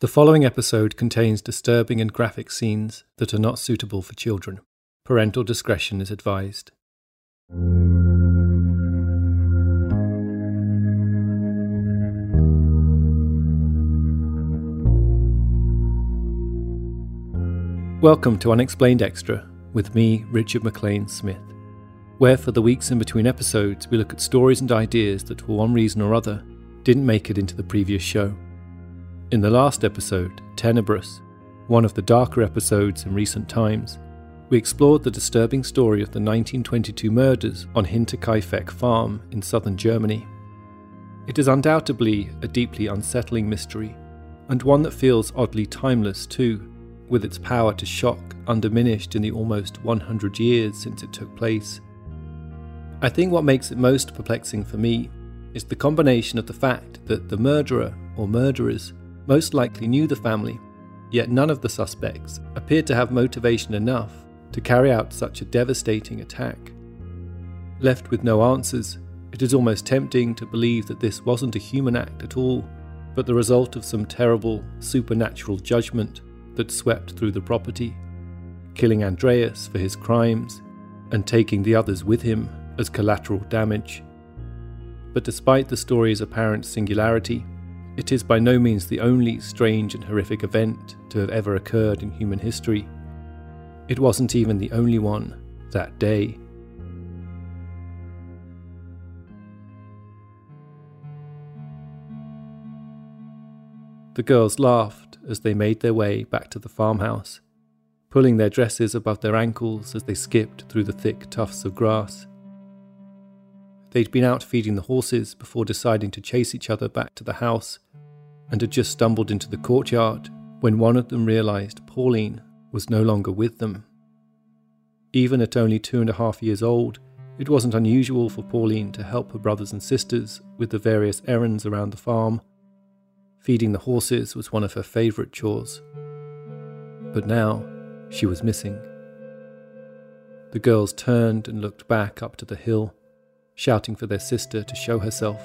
The following episode contains disturbing and graphic scenes that are not suitable for children. Parental discretion is advised. Welcome to Unexplained Extra with me, Richard MacLean Smith, where for the weeks in between episodes we look at stories and ideas that, for one reason or other, didn't make it into the previous show. In the last episode, Tenebrous, one of the darker episodes in recent times, we explored the disturbing story of the 1922 murders on Hinterkaifeck farm in southern Germany. It is undoubtedly a deeply unsettling mystery, and one that feels oddly timeless too, with its power to shock undiminished in the almost 100 years since it took place. I think what makes it most perplexing for me is the combination of the fact that the murderer or murderers most likely knew the family, yet none of the suspects appeared to have motivation enough to carry out such a devastating attack. Left with no answers, it is almost tempting to believe that this wasn't a human act at all, but the result of some terrible supernatural judgment that swept through the property, killing Andreas for his crimes and taking the others with him as collateral damage. But despite the story's apparent singularity, it is by no means the only strange and horrific event to have ever occurred in human history. It wasn't even the only one that day. The girls laughed as they made their way back to the farmhouse, pulling their dresses above their ankles as they skipped through the thick tufts of grass. They'd been out feeding the horses before deciding to chase each other back to the house, and had just stumbled into the courtyard when one of them realized Pauline was no longer with them. Even at only two and a half years old, it wasn't unusual for Pauline to help her brothers and sisters with the various errands around the farm Feeding the horses was one of her favourite chores. But now she was missing. The girls turned and looked back up to the hill, shouting for their sister to show herself,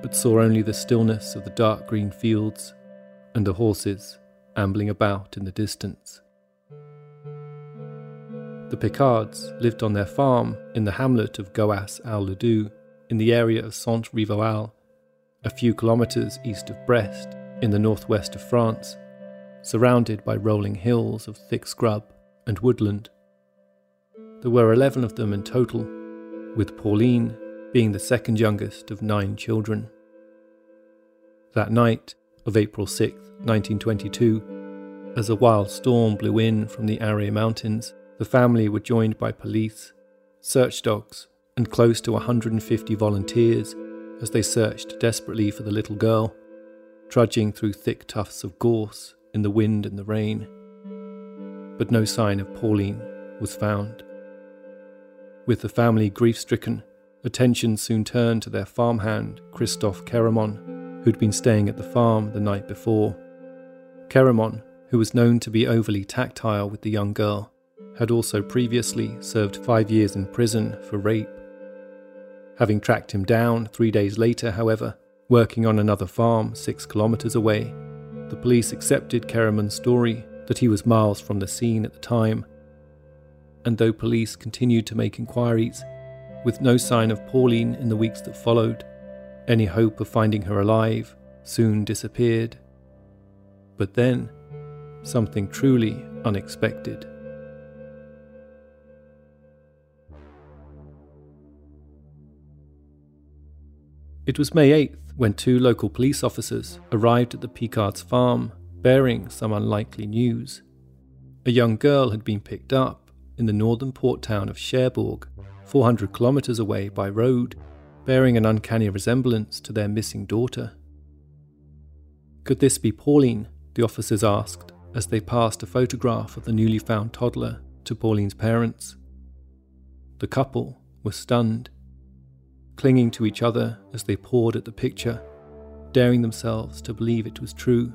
but saw only the stillness of the dark green fields and the horses ambling about in the distance. The Picards lived on their farm in the hamlet of Goas al Ladou in the area of Saint Rivoal a few kilometres east of Brest, in the northwest of France, surrounded by rolling hills of thick scrub and woodland. There were 11 of them in total, with Pauline being the second youngest of nine children. That night of April 6, 1922, as a wild storm blew in from the Arrée Mountains, the family were joined by police, search dogs, and close to 150 volunteers as they searched desperately for the little girl, trudging through thick tufts of gorse in the wind and the rain. But no sign of Pauline was found. With the family grief stricken, attention soon turned to their farmhand, Christophe Keramon, who'd been staying at the farm the night before. Kerimon, who was known to be overly tactile with the young girl, had also previously served five years in prison for rape. Having tracked him down three days later, however, working on another farm six kilometres away, the police accepted Kerimon's story that he was miles from the scene at the time. And though police continued to make inquiries, with no sign of Pauline in the weeks that followed, any hope of finding her alive soon disappeared. But then, something truly unexpected. It was May 8th when two local police officers arrived at the Picards farm bearing some unlikely news. A young girl had been picked up in the northern port town of Cherbourg, 400 kilometres away by road, bearing an uncanny resemblance to their missing daughter. Could this be Pauline? the officers asked as they passed a photograph of the newly found toddler to Pauline's parents. The couple were stunned clinging to each other as they pored at the picture, daring themselves to believe it was true.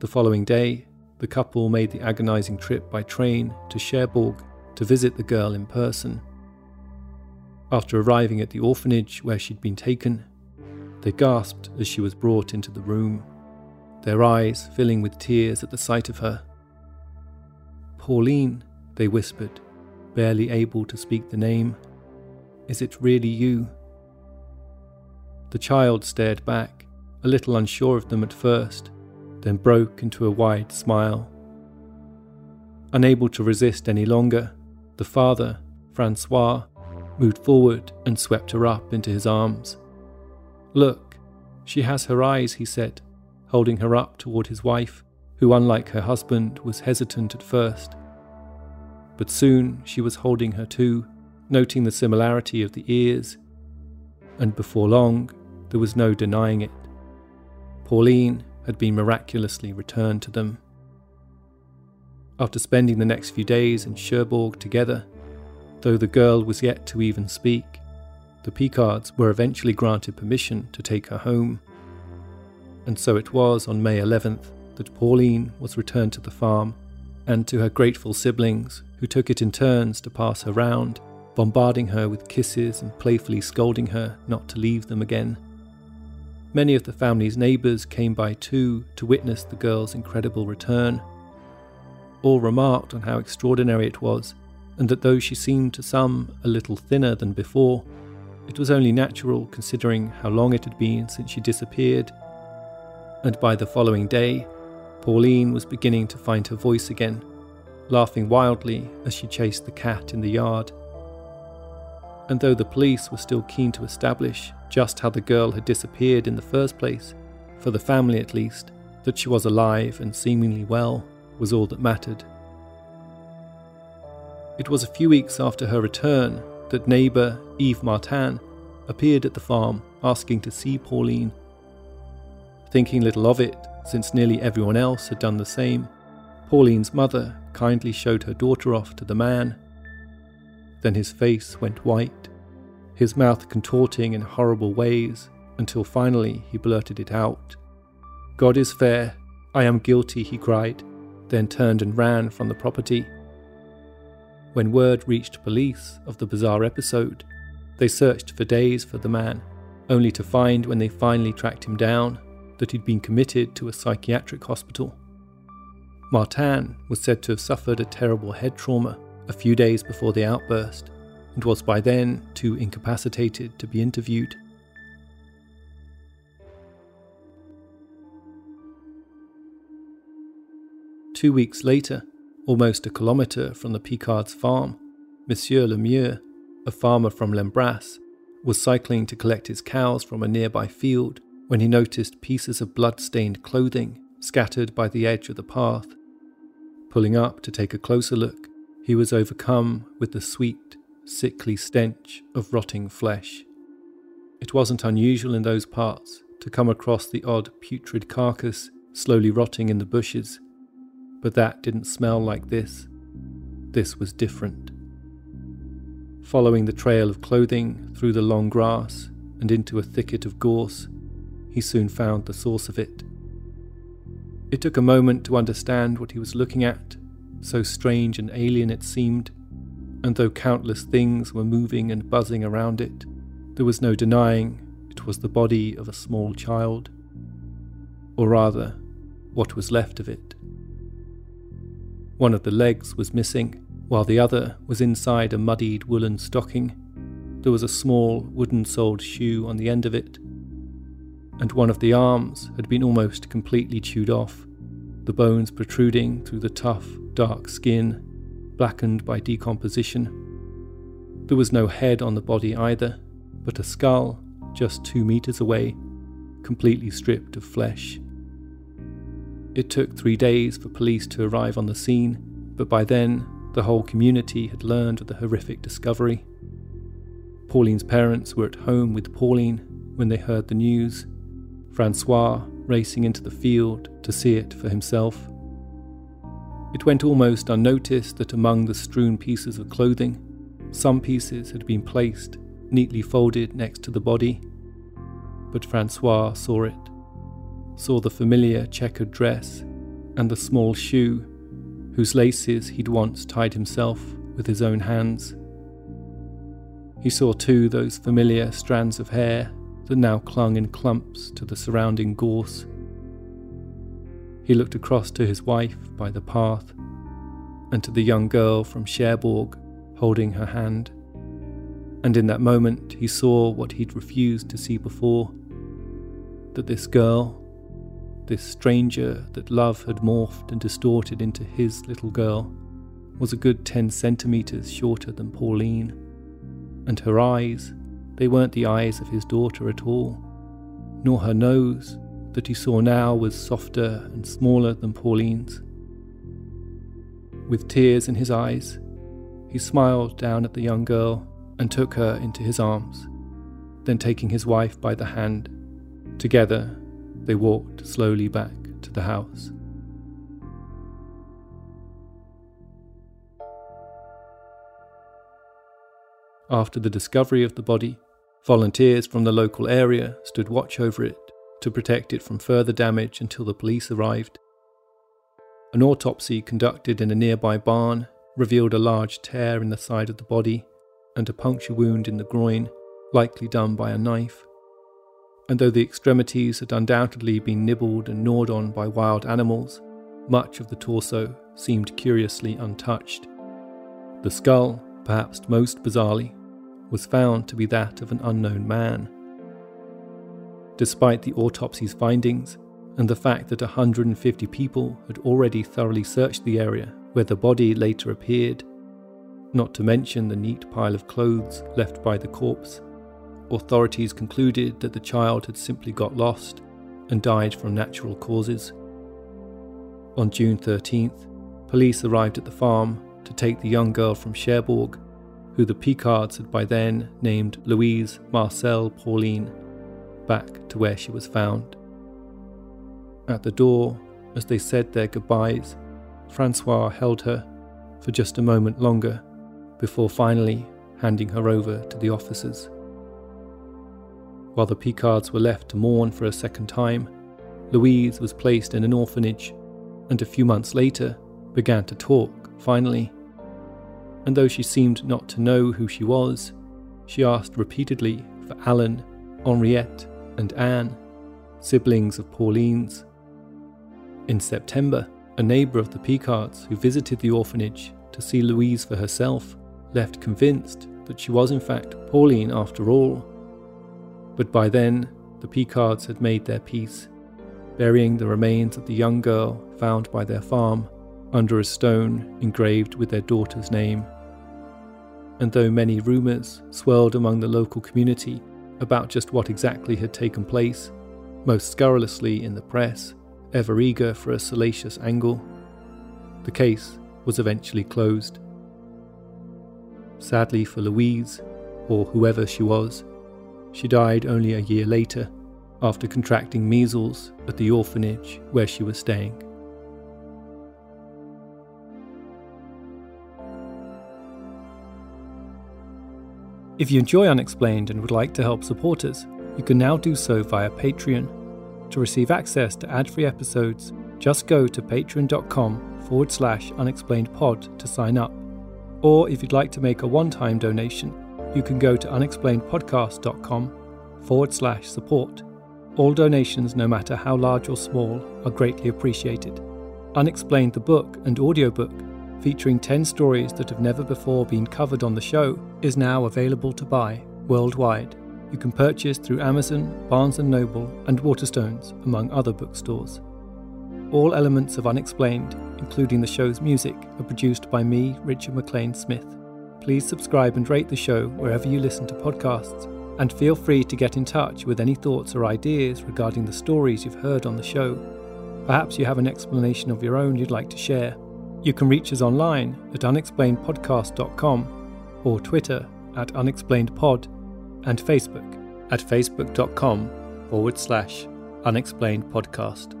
The following day, the couple made the agonizing trip by train to Cherbourg to visit the girl in person. After arriving at the orphanage where she'd been taken, they gasped as she was brought into the room, their eyes filling with tears at the sight of her. Pauline, they whispered, barely able to speak the name. Is it really you? The child stared back, a little unsure of them at first, then broke into a wide smile. Unable to resist any longer, the father, Francois, moved forward and swept her up into his arms. Look, she has her eyes, he said, holding her up toward his wife, who, unlike her husband, was hesitant at first. But soon she was holding her too, noting the similarity of the ears, and before long, there was no denying it. Pauline had been miraculously returned to them. After spending the next few days in Cherbourg together, though the girl was yet to even speak, the Picards were eventually granted permission to take her home. And so it was on May 11th that Pauline was returned to the farm and to her grateful siblings, who took it in turns to pass her round bombarding her with kisses and playfully scolding her not to leave them again. Many of the family's neighbours came by too to witness the girl's incredible return. All remarked on how extraordinary it was, and that though she seemed to some a little thinner than before, it was only natural considering how long it had been since she disappeared. And by the following day, Pauline was beginning to find her voice again, laughing wildly as she chased the cat in the yard and though the police were still keen to establish just how the girl had disappeared in the first place, for the family at least, that she was alive and seemingly well was all that mattered. It was a few weeks after her return that neighbour Yves Martin appeared at the farm asking to see Pauline. Thinking little of it, since nearly everyone else had done the same, Pauline's mother kindly showed her daughter off to the man then his face went white, his mouth contorting in horrible ways, until finally he blurted it out. God is fair, I am guilty, he cried, then turned and ran from the property. When word reached police of the bizarre episode, they searched for days for the man, only to find when they finally tracked him down that he'd been committed to a psychiatric hospital. Martin was said to have suffered a terrible head trauma a few days before the outburst and was by then too incapacitated to be interviewed. Two weeks later, almost a kilometre from the Picards farm, Monsieur Lemieux, a farmer from Lembras, was cycling to collect his cows from a nearby field when he noticed pieces of blood stained clothing scattered by the edge of the path. Pulling up to take a closer look, he was overcome with the sweet, sickly stench of rotting flesh. It wasn't unusual in those parts to come across the odd putrid carcass slowly rotting in the bushes, but that didn't smell like this. This was different. Following the trail of clothing through the long grass and into a thicket of gorse, he soon found the source of it. It took a moment to understand what he was looking at, so strange and alien it seemed, and though countless things were moving and buzzing around it, there was no denying it was the body of a small child. Or rather, what was left of it. One of the legs was missing, while the other was inside a muddied woolen stocking. There was a small wooden soled shoe on the end of it, and one of the arms had been almost completely chewed off, the bones protruding through the tough, dark skin, blackened by decomposition. There was no head on the body either, but a skull just two meters away, completely stripped of flesh. It took three days for police to arrive on the scene, but by then the whole community had learned of the horrific discovery. Pauline's parents were at home with Pauline when they heard the news, Francois racing into the field to see it for himself. It went almost unnoticed that among the strewn pieces of clothing, some pieces had been placed, neatly folded next to the body. But Francois saw it, saw the familiar checkered dress and the small shoe, whose laces he'd once tied himself with his own hands. He saw too those familiar strands of hair that now clung in clumps to the surrounding gorse. He looked across to his wife by the path and to the young girl from Cherbourg holding her hand. And in that moment, he saw what he'd refused to see before that this girl, this stranger that love had morphed and distorted into his little girl, was a good 10 centimetres shorter than Pauline and her eyes, they weren't the eyes of his daughter at all, nor her nose, that he saw now was softer and smaller than Pauline's. With tears in his eyes, he smiled down at the young girl and took her into his arms. Then, taking his wife by the hand, together they walked slowly back to the house. After the discovery of the body, volunteers from the local area stood watch over it to protect it from further damage until the police arrived. An autopsy conducted in a nearby barn revealed a large tear in the side of the body and a puncture wound in the groin, likely done by a knife. And though the extremities had undoubtedly been nibbled and gnawed on by wild animals, much of the torso seemed curiously untouched. The skull perhaps most bizarrely, was found to be that of an unknown man. Despite the autopsy's findings and the fact that 150 people had already thoroughly searched the area where the body later appeared, not to mention the neat pile of clothes left by the corpse, authorities concluded that the child had simply got lost and died from natural causes. On June 13th, police arrived at the farm to take the young girl from Cherbourg, who the Picards had by then named Louise Marcelle Pauline, back to where she was found. At the door, as they said their goodbyes, Francois held her for just a moment longer before finally handing her over to the officers. While the Picards were left to mourn for a second time, Louise was placed in an orphanage and a few months later began to talk, finally and though she seemed not to know who she was, she asked repeatedly for Alan, Henriette, and Anne, siblings of Pauline's. In September, a neighbour of the Picards who visited the orphanage to see Louise for herself left convinced that she was in fact Pauline after all. But by then, the Picards had made their peace, burying the remains of the young girl found by their farm under a stone engraved with their daughter's name and though many rumours swirled among the local community about just what exactly had taken place, most scurrilously in the press, ever eager for a salacious angle, the case was eventually closed. Sadly for Louise, or whoever she was, she died only a year later after contracting measles at the orphanage where she was staying. If you enjoy Unexplained and would like to help support us, you can now do so via Patreon. To receive access to ad free episodes, Just go to patreon.com forward slash unexplained pod to sign up. Or if you'd like to make a one time donation, you can go to unexplainedpodcast.com forward slash support. All donations, no matter how large or small, are greatly appreciated. Unexplained the book and audiobook, featuring 10 stories that have never before been covered on the show, is now available to buy worldwide. You can purchase through Amazon, Barnes & Noble, and Waterstones, among other bookstores. All elements of Unexplained, including the show's music, are produced by me, Richard MacLean Smith. Please subscribe and rate the show wherever you listen to podcasts, and feel free to get in touch with any thoughts or ideas regarding the stories you've heard on the show. Perhaps you have an explanation of your own you'd like to share. You can reach us online at unexplainedpodcast.com or Twitter at unexplainedpod and Facebook at facebook.com forward slash unexplained podcast.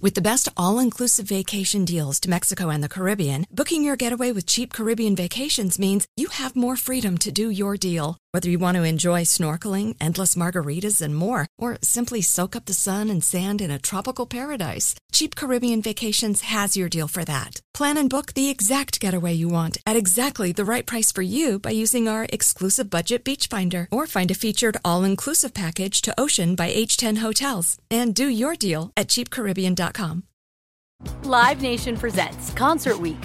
With the best all inclusive vacation deals to Mexico and the Caribbean, booking your getaway with cheap Caribbean vacations means you have more freedom to do your deal. Whether you want to enjoy snorkeling, endless margaritas, and more, or simply soak up the sun and sand in a tropical paradise, Cheap Caribbean Vacations has your deal for that. Plan and book the exact getaway you want at exactly the right price for you by using our exclusive budget beach finder or find a featured all-inclusive package to Ocean by H10 Hotels and do your deal at cheapcaribbean.com. Live Nation presents Concert Week.